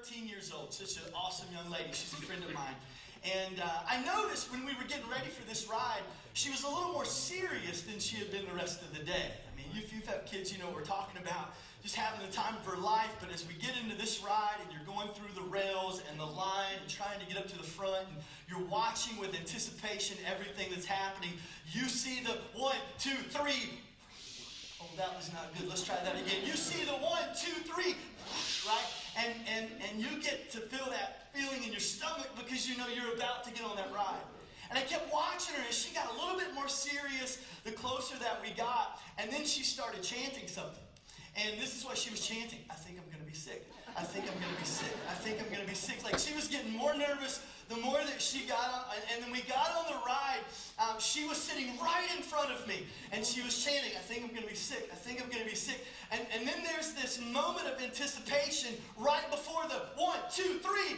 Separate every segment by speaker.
Speaker 1: 13 years old, such an awesome young lady. She's a friend of mine. And uh, I noticed when we were getting ready for this ride, she was a little more serious than she had been the rest of the day. I mean, if you've had kids, you know what we're talking about. Just having the time of her life. But as we get into this ride and you're going through the rails and the line and trying to get up to the front and you're watching with anticipation everything that's happening, you see the one, two, three. Oh, that was not good. Let's try that again. You see the one, two, three, right? And, and, and you get to feel that feeling in your stomach because you know you're about to get on that ride. And I kept watching her, and she got a little bit more serious the closer that we got. And then she started chanting something. And this is what she was chanting I think I'm going to be sick. I think I'm going to be sick. I think I'm going to be sick. Like she was getting more nervous the more that she got on. And then we got on the ride, um, she was sitting right in front of me. And she was chanting, I think I'm going to be sick. I think I'm going to be sick. And, and then there's this moment of anticipation right before the one, two, three,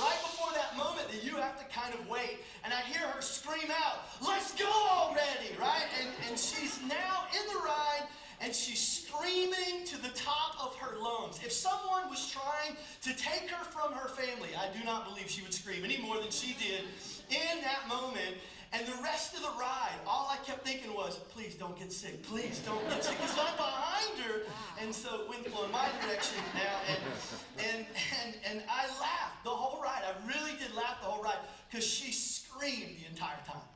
Speaker 1: right before that moment that you have to kind of wait. And I hear her scream out, Let's go already, right? And, and she's now in the ride and she's screaming to the top of her lungs. If someone was trying to take her from her family, I do not believe she would scream any more than she did in that moment. And the rest of the ride, all I kept thinking was, please don't get sick. Please don't get sick. Because I'm behind her. And so it went in my direction now. And, and, and, and I laughed the whole ride. I really did laugh the whole ride because she screamed the entire time.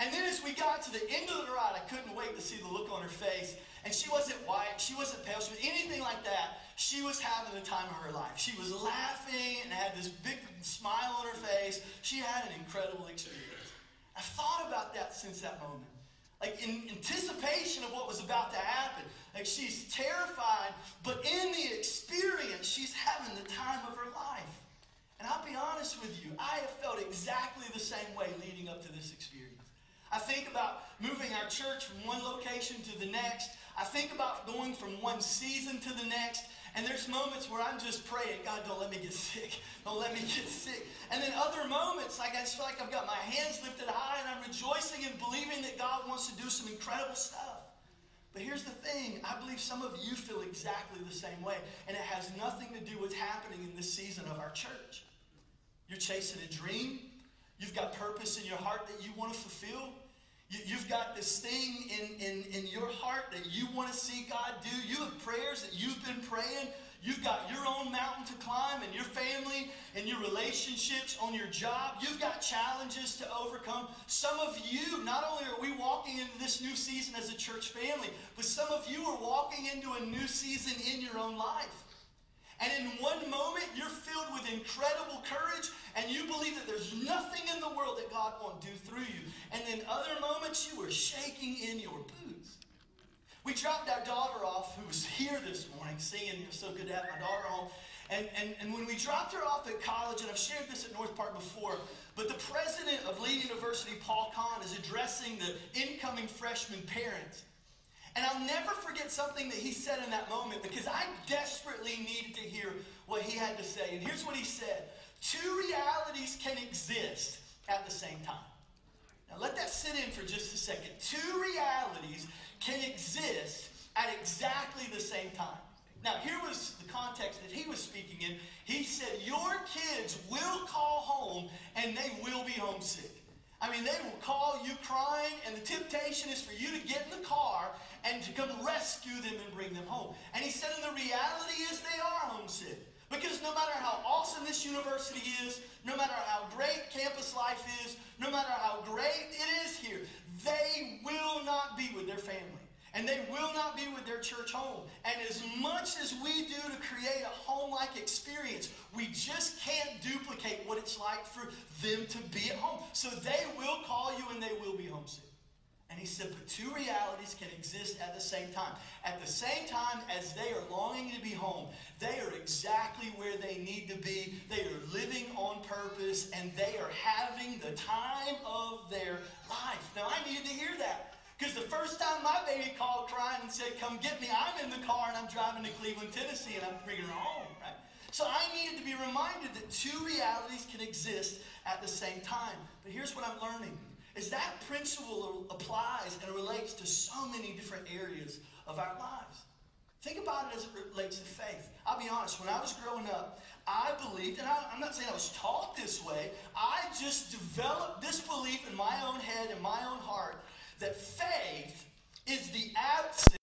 Speaker 1: And then as we got to the end of the ride, I couldn't wait to see the look on her face. And she wasn't white, she wasn't pale, she was anything like that. She was having the time of her life. She was laughing and had this big smile on her face. She had an incredible experience. I've thought about that since that moment. Like in anticipation of what was about to happen. Like she's terrified, but in the experience, she's having the time of her life. And I'll be honest with you, I have felt exactly the same way leading up to this experience. I think about moving our church from one location to the next. I think about going from one season to the next. And there's moments where I'm just praying, God, don't let me get sick. Don't let me get sick. And then other moments, like I just feel like I've got my hands lifted high and I'm rejoicing and believing that God wants to do some incredible stuff. But here's the thing I believe some of you feel exactly the same way. And it has nothing to do with happening in this season of our church. You're chasing a dream, you've got purpose in your heart that you want to fulfill. You, have got this thing in, in, in your heart that you want to see God do. You have prayers that you've been praying. You've got your own mountain to climb and your family and your relationships on your job. You've got challenges to overcome. Some of you, not only are we walking into this new season as a church family, but some of you are walking into a new season in your own life. And in one moment, you're filled with incredible courage and you believe that there's nothing in the world that God won't do through you. And then other moments, you are shaking in your boots. We dropped our daughter off, who was here this morning singing. It was so good to have my daughter home. And, and, and when we dropped her off at college, and I've shared this at North Park before, but the president of Lee University, Paul Conn, is addressing the incoming freshman parents. And I'll never forget something that he said in that moment because I desperately needed to hear what he had to say. And here's what he said Two realities can exist at the same time. Now let that sit in for just a second. Two realities can exist at exactly the same time. Now, here was the context that he was speaking in. He said, Your kids will call home and they will be homesick. I mean, they will call you crying, and the temptation is for you to get in the car and to come rescue them and bring them home. And he said, and the reality is they are homesick. Because no matter how awesome this university is, no matter how great campus life is, no matter how great it is here, they will not be with their family. And they will not be with their church home. And as much as we do to create a home like experience, we just can't duplicate what it's like for them to be at home. So they will call you and they will be homesick. And he said, but two realities can exist at the same time. At the same time as they are longing to be home, they are exactly where they need to be. They are living on purpose and they are having the time of their life. Now, I needed to hear that. Because the first time my baby called crying and said, Come get me, I'm in the car and I'm driving to Cleveland, Tennessee, and I'm bringing her home, right? So I needed to be reminded that two realities can exist at the same time. But here's what I'm learning is that principle applies and relates to so many different areas of our lives. Think about it as it relates to faith. I'll be honest, when I was growing up, I believed, and I, am not saying I was taught this way, I just developed this belief in my own head and my own heart that faith is the absence.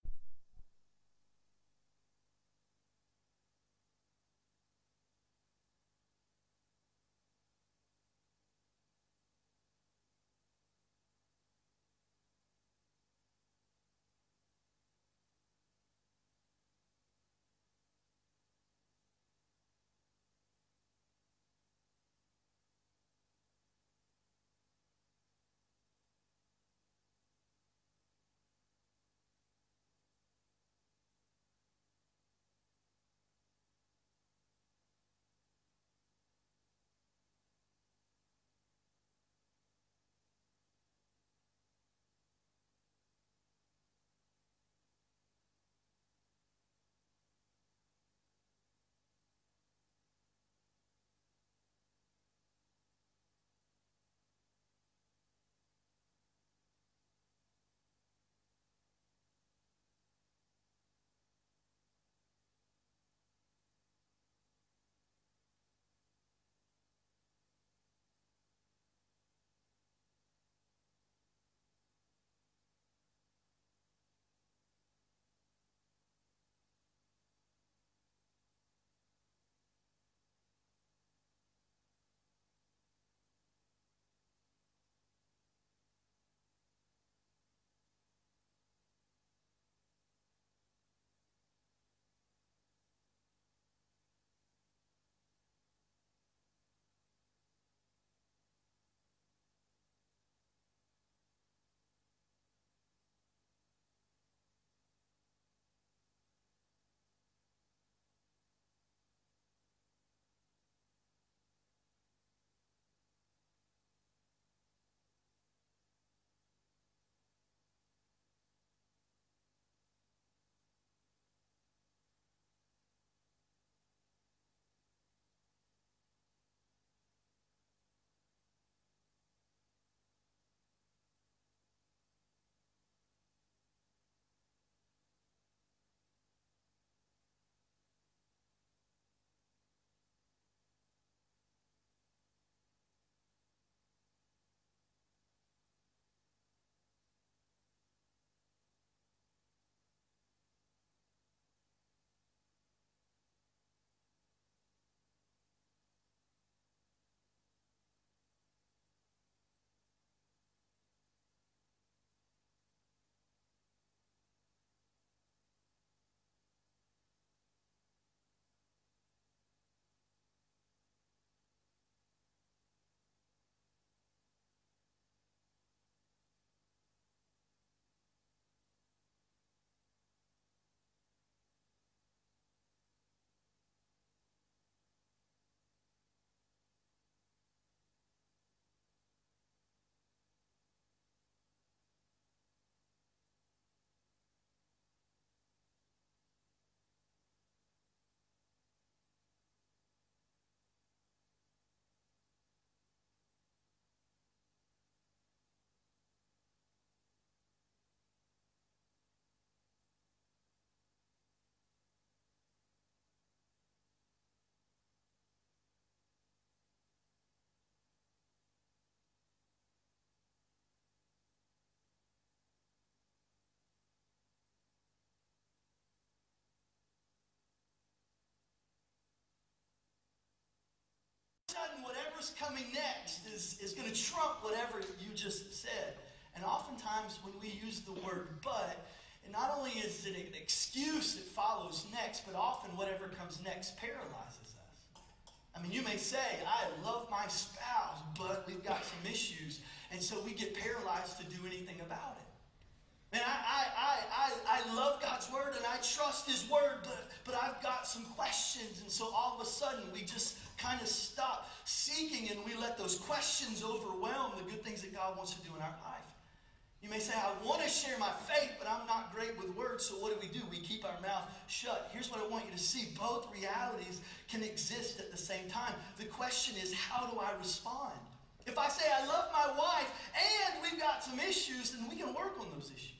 Speaker 1: Whatever's coming next is, is going to trump whatever you just said. And oftentimes, when we use the word but, and not only is it an excuse that follows next, but often whatever comes next paralyzes us. I mean, you may say, I love my spouse, but we've got some issues, and so we get paralyzed to do anything about it. Man, I, I, I, I, I love God's word and I trust His word, but, but I've got some questions. And so all of a sudden, we just kind of stop seeking and we let those questions overwhelm the good things that God wants to do in our life. You may say, I want to share my faith, but I'm not great with words, so what do we do? We keep our mouth shut. Here's what I want you to see both realities can exist at the same time. The question is, how do I respond? If I say I love my wife and we've got some issues, then we can work on those issues.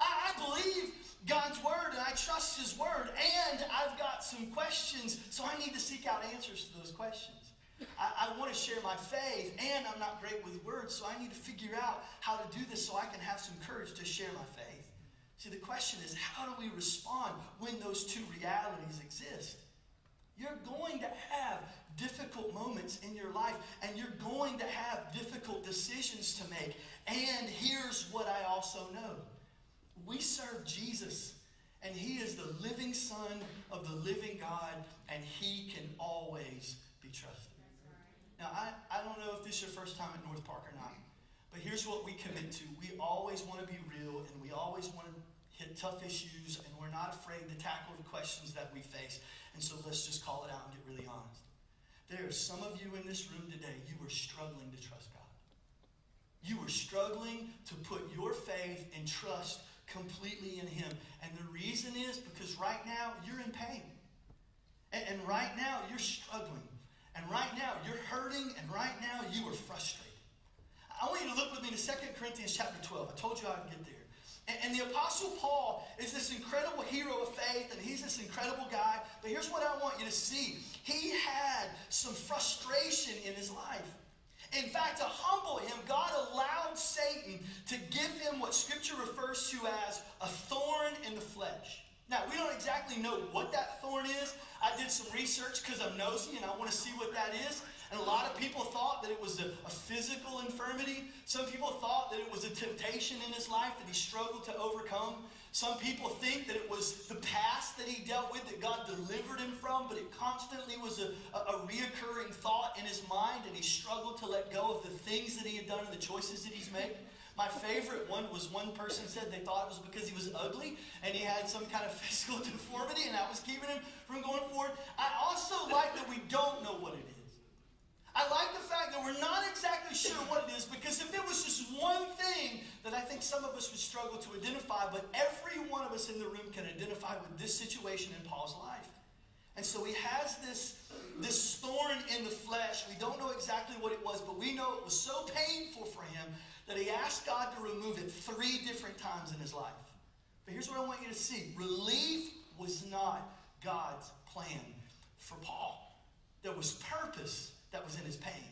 Speaker 1: I, I believe God's word and I trust His word. And I've got some questions, so I need to seek out answers to those questions. I, I want to share my faith, and I'm not great with words, so I need to figure out how to do this so I can have some courage to share my faith. See, the question is how do we respond when those two realities exist? You're going to have difficult moments in your life, and you're going to have difficult decisions to make. And here's what I also know we serve Jesus, and He is the living Son of the living God, and He can always be trusted. Now, I, I don't know if this is your first time at North Park or not, but here's what we commit to. We always want to be real, and we always want to hit tough issues, and we're not afraid to tackle the questions that we face. And so let's just call it out and get really honest. There are some of you in this room today, you were struggling to trust God. You were struggling to put your faith and trust completely in Him. And the reason is because right now you're in pain. And, and right now you're struggling. And right now, you're hurting, and right now, you are frustrated. I want you to look with me to 2 Corinthians chapter 12. I told you I'd get there. And, and the Apostle Paul is this incredible hero of faith, and he's this incredible guy. But here's what I want you to see he had some frustration in his life. In fact, to humble him, God allowed Satan to give him what Scripture refers to as a thorn in the flesh. Now, we don't exactly know what that thorn is. I did some research because I'm nosy and I want to see what that is. And a lot of people thought that it was a, a, physical infirmity. Some people thought that it was a temptation in his life that he struggled to overcome. Some people think that it was the past that he dealt with that God delivered him from, but it constantly was a, a, a reoccurring thought in his mind and he struggled to let go of the things that he had done and the choices that he's made. My favorite one was one person said they thought it was because he was ugly and he had some kind of physical deformity and that was keeping him from going forward. I also like that we don't know what it is. I like the fact that we're not exactly sure what it is because if it was just one thing that I think some of us would struggle to identify, but every one of us in the room can identify with this situation in Paul's life. And so he has this, this thorn in the flesh. We don't know exactly what it was, but we know it was so painful for him that he asked God to remove it three different times in his life. But here's what I want you to see relief was not God's plan for Paul, there was purpose that was in his pain.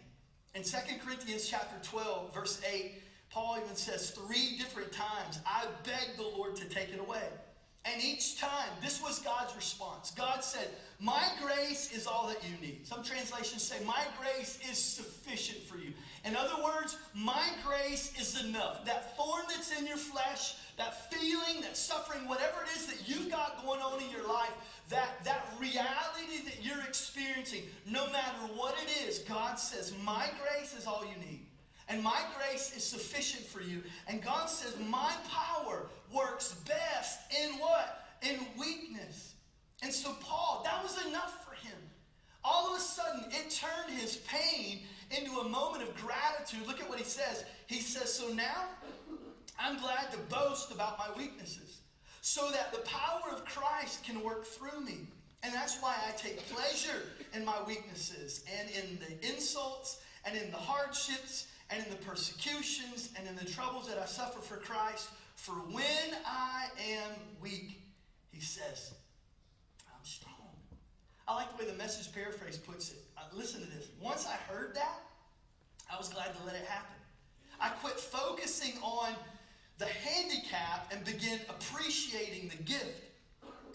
Speaker 1: In 2 Corinthians chapter 12, verse 8, Paul even says three different times, I beg the Lord to take it away. And each time, this was God's response. God said, My grace is all that you need. Some translations say, My grace is sufficient for you. In other words, my grace is enough. That thorn that's in your flesh, that feeling, that suffering, whatever it is that you've got going on in your life, that, that reality that you're experiencing, no matter what it is, God says, My grace is all you need. And my grace is sufficient for you. And God says, My power works best in what? In weakness. And so, Paul, that was enough for him. All of a sudden, it turned his pain into a moment of gratitude. Look at what he says. He says, So now I'm glad to boast about my weaknesses, so that the power of Christ can work through me. And that's why I take pleasure in my weaknesses and in the insults and in the hardships and in the persecutions and in the troubles that I suffer for Christ. For when I am weak, he says, I'm strong. I like the way the message paraphrase puts it. Uh, listen to this. Once I heard that, I was glad to let it happen. I quit focusing on the handicap and began appreciating the gift.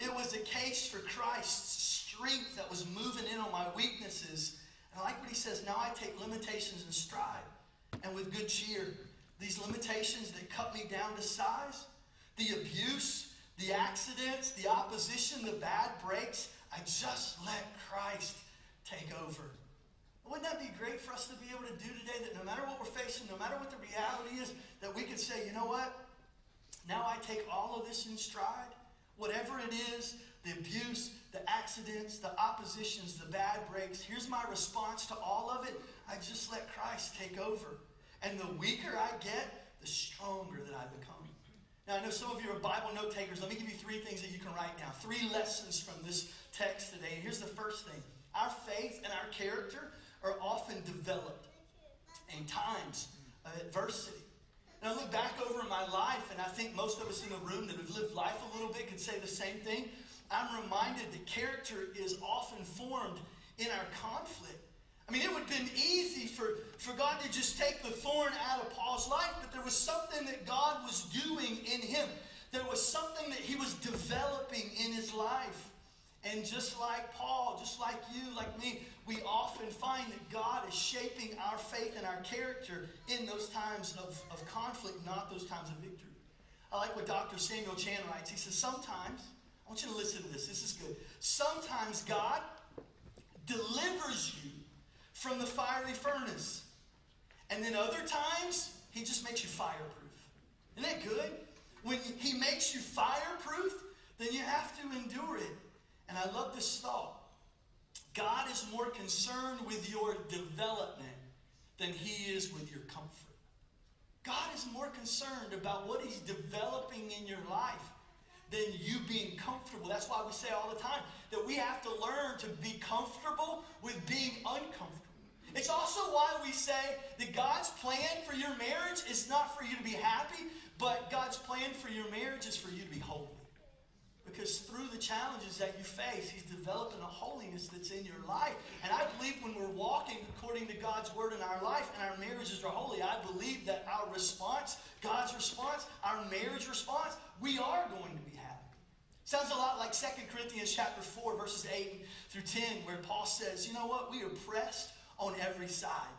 Speaker 1: It was a case for Christ's strength that was moving in on my weaknesses. And I like what he says now I take limitations in stride and with good cheer. These limitations that cut me down to size, the abuse, the accidents, the opposition, the bad breaks, I just let Christ take over. Wouldn't that be great for us to be able to do today? That no matter what we're facing, no matter what the reality is, that we could say, you know what? Now I take all of this in stride. Whatever it is, the abuse, the accidents, the oppositions, the bad breaks, here's my response to all of it. I just let Christ take over. And the weaker I get, the stronger that I become. Now, I know some of you are Bible note takers. Let me give you three things that you can write down. Three lessons from this text today. And here's the first thing our faith and our character are often developed in times of adversity. And I look back over my life, and I think most of us in the room that have lived life a little bit could say the same thing. I'm reminded that character is often formed in our conflict. I mean, it would have been easy for, for God to just take the thorn out of Paul's life, but there was something that God was doing in him. There was something that he was developing in his life. And just like Paul, just like you, like me, we often find that God is shaping our faith and our character in those times of, of conflict, not those times of victory. I like what Dr. Samuel Chand writes. He says, Sometimes, I want you to listen to this, this is good. Sometimes God delivers you from the fiery furnace. And then other times, He just makes you fireproof. Isn't that good? When He makes you fireproof, then you have to endure it. And I love this thought. God is more concerned with your development than He is with your comfort. God is more concerned about what He's developing in your life than you being comfortable. That's why we say all the time that we have to learn to be comfortable with being uncomfortable. It's also why we say that God's plan for your marriage is not for you to be happy, but God's plan for your marriage is for you to be holy. Because through the challenges that you face, He's developing a holiness that's in your life. And I believe when we're walking according to God's word in our life and our marriages are holy, I believe that our response, God's response, our marriage response, we are going to be happy. Sounds a lot like 2 Corinthians chapter 4, verses 8 through 10, where Paul says, You know what? We are pressed on every side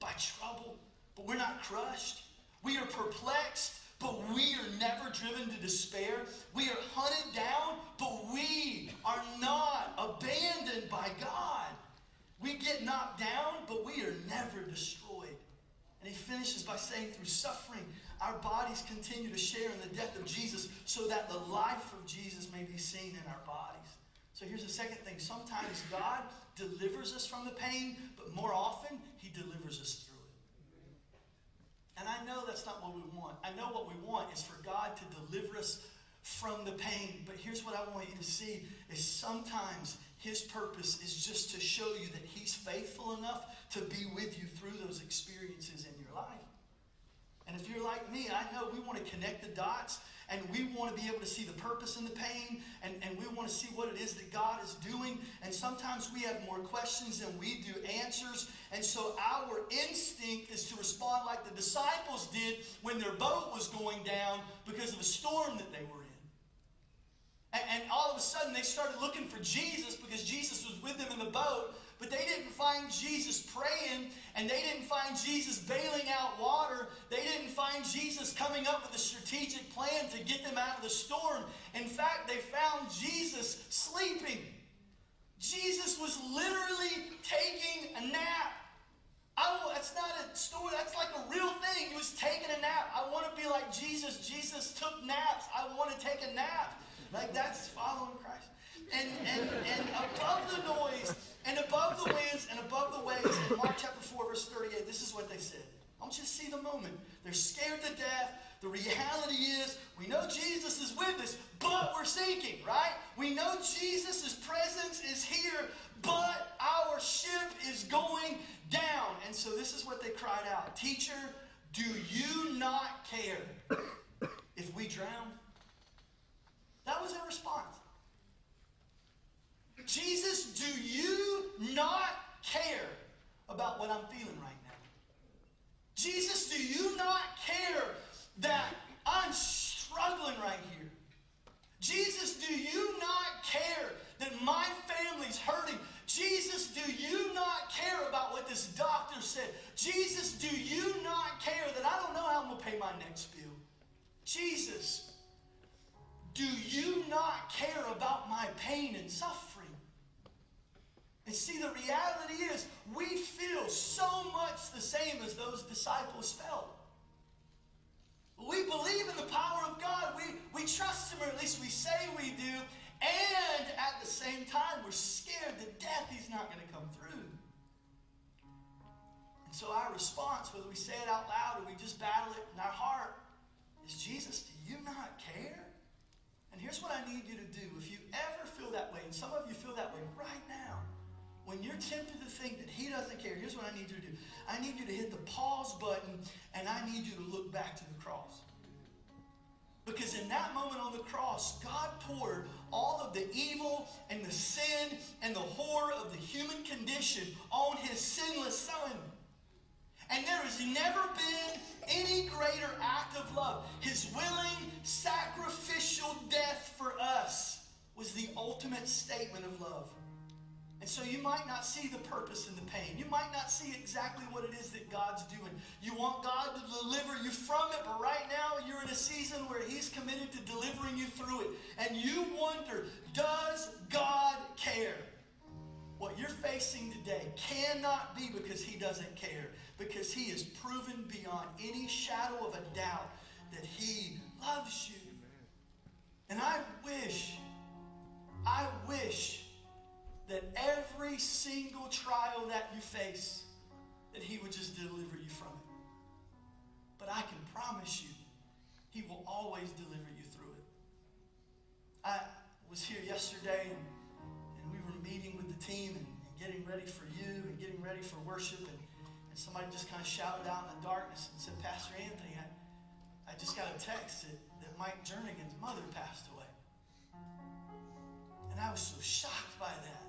Speaker 1: by trouble, but we're not crushed. We are perplexed but we are never driven to despair. We are hunted down, but we are not abandoned by God. We get knocked down, but we are never destroyed. And he finishes by saying, through suffering, our bodies continue to share in the death of Jesus so that the life of Jesus may be seen in our bodies. So here's the second thing. Sometimes God delivers us from the pain, but more often, he delivers us through it. and I know that's not what we want. I know what we want is for God to deliver us from the pain. But here's what I want you to see is sometimes his purpose is just to show you that he's faithful enough to be with you through those experiences. And if you're like me, I know we want to connect the dots and we want to be able to see the purpose in the pain and, and we want to see what it is that God is doing. And sometimes we have more questions than we do answers. And so our instinct is to respond like the disciples did when their boat was going down because of a storm that they were in. And, and all of a sudden they started looking for Jesus because Jesus was with them in the boat. But they didn't find Jesus praying, and they didn't find Jesus bailing out water. They didn't find Jesus coming up with a strategic plan to get them out of the storm. In fact, they found Jesus sleeping. Jesus was literally taking a nap. I, that's not a story, that's like a real thing. He was taking a nap. I want to be like Jesus. Jesus took naps. I want to take a nap. Like that's following Christ. And, and, and above the noise, and above the winds and above the waves, in Mark chapter 4, verse 38, this is what they said. I want you to see the moment. They're scared to death. The reality is, we know Jesus is with us, but we're sinking, right? We know Jesus' presence is here, but our ship is going down. And so this is what they cried out Teacher, do you not care if we drown? That was their response. Jesus, do you not care about what I'm feeling right now? Jesus, do you not care that I'm struggling right here? Jesus, do you not care that my family's hurting? Jesus, do you not care about what this doctor said? Jesus, do you not care that I don't know how I'm going to pay my next bill? Jesus, do you not care about my pain and suffering? And see, the reality is, we feel so much the same as those disciples felt. We believe in the power of God. We, we trust Him, or at least we say we do. And at the same time, we're scared to death He's not going to come through. And so our response, whether we say it out loud or we just battle it in our heart, is Jesus, do you not care? And here's what I need you to do. If you ever feel that way, and some of you feel that way right now, when you're tempted to think that He doesn't care, here's what I need you to do I need you to hit the pause button and I need you to look back to the cross. Because in that moment on the cross, God poured all of the evil and the sin and the horror of the human condition on his sinless son. And there has never been any greater act of love. His willing, sacrificial death for us was the ultimate statement of love. And so you might not see the purpose in the pain. You might not see exactly what it is that God's doing. You want God to deliver you from it, but right now you're in a season where He's committed to delivering you through it. And you wonder, does God care? What you're facing today cannot be because He doesn't care, because He has proven beyond any shadow of a doubt that He loves you. And I wish, I wish that every single trial that you face, that He would just deliver you from it. But I can promise you, He will always deliver you through it. I was here yesterday and, and we were meeting with the team and, and, getting ready for you and getting ready for worship. And, and somebody just kind of shouted out in the darkness and said, Pastor Anthony, I, I just got a text that, that Mike Jernigan's mother passed away. And I was so shocked by that.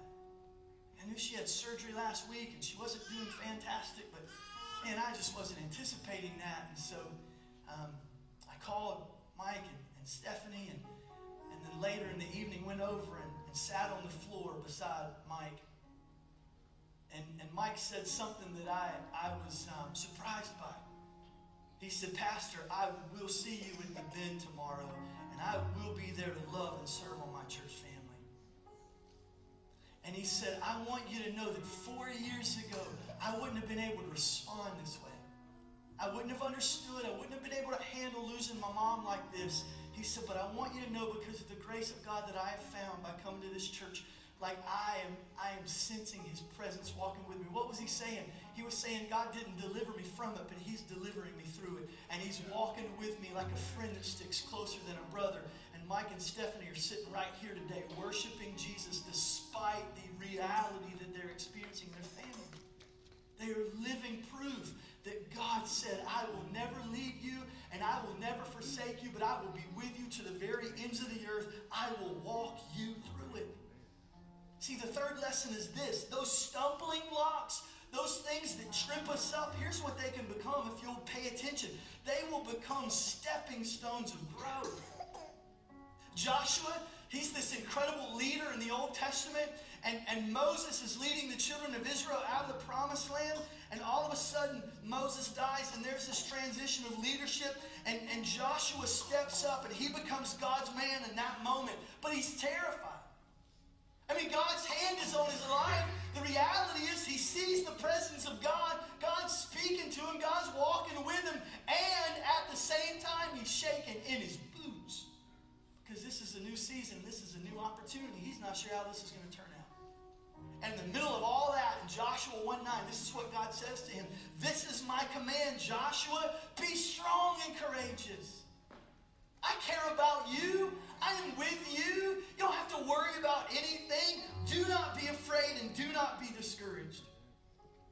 Speaker 1: I knew she had surgery last week and she wasn't doing fantastic, but man, I just wasn't anticipating that. And so um, I called Mike and, and Stephanie, and, and then later in the evening went over and, and sat on the floor beside Mike. And, and Mike said something that I, I was um, surprised by. He said, Pastor, I will see you in the bin tomorrow, and I will be there to love and serve on my church family. And he said, I want you to know that four years ago, I wouldn't have been able to respond this way. I wouldn't have understood. I wouldn't have been able to handle losing my mom like this. He said, but I want you to know because of the grace of God that I have found by coming to this church, like I am, I am sensing his presence walking with me. What was he saying? He was saying God didn't deliver me from it, but he's delivering me through it. And he's walking with me like a friend that sticks closer than a brother. Mike and Stephanie are sitting right here today worshiping Jesus despite the reality that they're experiencing in their family. They are living proof that God said, I will never leave you and I will never forsake you, but I will be with you to the very ends of the earth. I will walk you through it. See, the third lesson is this those stumbling blocks, those things that trip us up, here's what they can become if you'll pay attention. They will become stepping stones of growth. Joshua, he's this incredible leader in the Old Testament, and, and Moses is leading the children of Israel out of the promised land. And all of a sudden, Moses dies, and there's this transition of leadership, and, and Joshua steps up, and he becomes God's man in that moment. But he's terrified. I mean, God's hand is on his life. The reality is, he sees the presence of God. God's speaking to him, God's walking with him, and at the same time, he's shaking in his because this is a new season, this is a new opportunity. He's not sure how this is going to turn out. And in the middle of all that, in Joshua 1 9, this is what God says to him This is my command, Joshua, be strong and courageous. I care about you. I am with you. You don't have to worry about anything. Do not be afraid and do not be discouraged.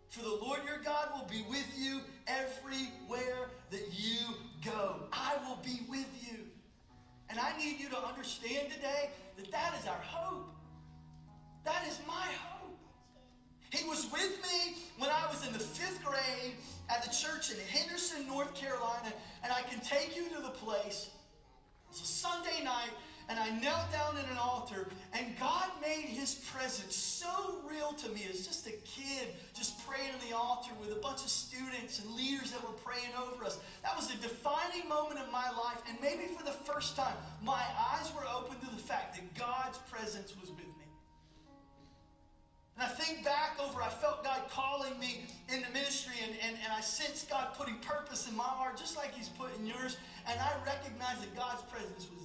Speaker 1: For the Lord your God will be with you everywhere that you go. I will be with you. And I need you to understand today that that is our hope. That is my hope. He was with me when I was in the fifth grade at the church in Henderson, North Carolina, and I can take you to the place. It's a Sunday night, and I knelt down in an altar, and God made his presence so real to me as just a kid, just praying on the altar with a bunch of students and leaders that were praying over us. That was a defining moment in my life, and maybe for the first time, my eyes were open to the fact that God's presence was with me. And I think back over, I felt God calling me into ministry, and, and, and I sensed God putting purpose in my heart, just like He's put in yours. And I recognized that God's presence was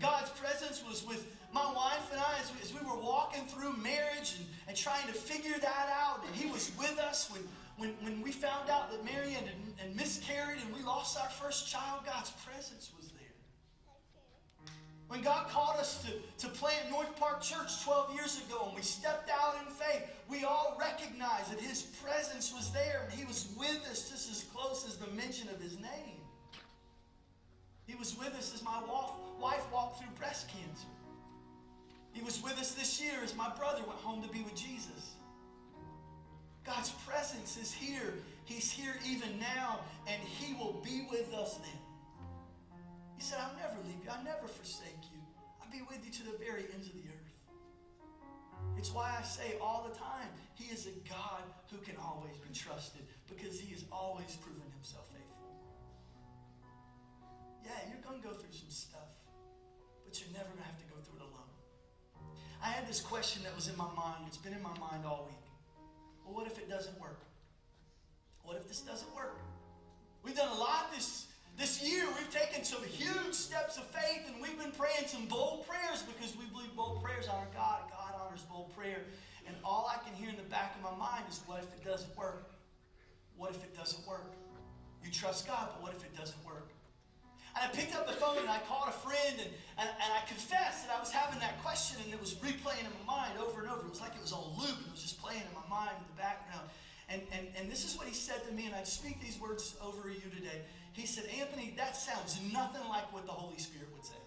Speaker 1: God's presence was with my wife and I as we, as we were walking through marriage and, and trying to figure that out. And He was with us when, when, when we found out that Marion had, miscarried and we lost our first child. God's presence was there. When God called us to, to plant North Park Church 12 years ago and we stepped out in faith, we all recognized that His presence was there and He was with us just as close as the mention of His name. He was with us as my wife walked through breast cancer. He was with us this year as my brother went home to be with Jesus. God's presence is here. He's here even now, and He will be with us then. He said, I'll never leave you. I'll never forsake you. I'll be with you to the very ends of the earth. It's why I say all the time, He is a God who can always be trusted because He has always proven Himself. Yeah, you're going to go through some stuff, but you're never going to have to go through it alone. I had this question that was in my mind. It's been in my mind all week. Well, what if it doesn't work? What if this doesn't work? We've done a lot this, this year. We've taken some huge steps of faith and we've been praying some bold prayers because we believe bold prayers honor God. God honors bold prayer. And all I can hear in the back of my mind is what if it doesn't work? What if it doesn't work? You trust God, but what if it doesn't work? And I picked up the phone and I called a friend and, and, and, I confessed that I was having that question and it was replaying in my mind over and over. It was like it was on loop. and It was just playing in my mind in the background. And, and, and this is what he said to me, and I'd speak these words over you today. He said, Anthony, that sounds nothing like what the Holy Spirit would say.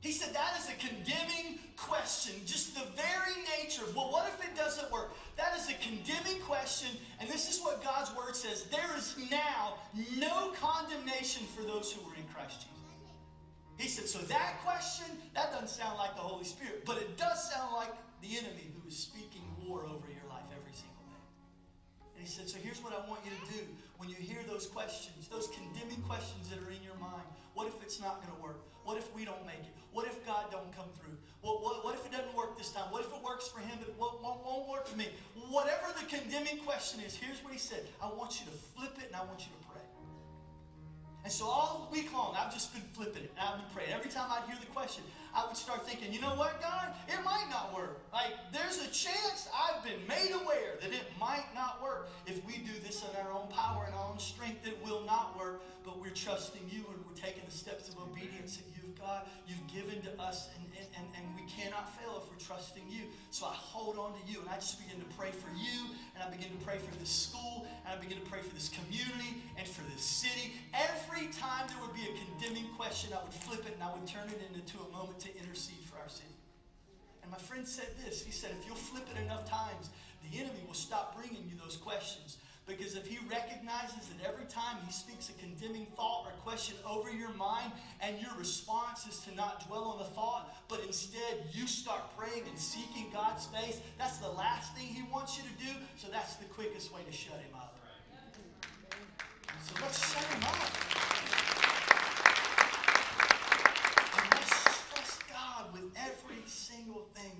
Speaker 1: He said that is a condemning question. Just the very nature of, well, what if it doesn't work? A condemning question, and this is what God's word says. There is now no condemnation for those who are in Christ Jesus. He said, so that question, that doesn't sound like the Holy Spirit, but it does sound like the enemy who is speaking war over your life every single day. And he said, so here's what I want you to do. When you hear those questions, those condemning questions that are in your mind, what if it's not going to work? What if we don't make it? What if God don't come through? What, what, what if it doesn't work this time? What if it works for him but won't, won't work for me? Whatever the condemning question is, here's what he said. I want you to flip it and I want you to pray. And so all week long, I've just been flipping it. And I've been praying. Every time I'd hear the question, I would start thinking, you know what, God? It might not work. Like, there's a chance I've been made aware that it might not work. If we do this in our own power and our own strength, it will not work. But we're trusting you and we're taking the steps of obedience that you've got, you've given to us, and, and, and we cannot fail if we're trusting you. So I hold on to you and I just begin to pray for you, and I begin to pray for this school, and I begin to pray for this community and for this city. Every time there would be a condemning question, I would flip it and I would turn it into a moment to intercede for our city. And my friend said this He said, if you'll flip it enough times, the enemy will stop bringing you those questions. Because if he recognizes that every time he speaks a condemning thought or question over your mind, and your response is to not dwell on the thought, but instead you start praying and seeking God's face, that's the last thing he wants you to do. So that's the quickest way to shut him up. So let's shut him up. And let's trust God with every single thing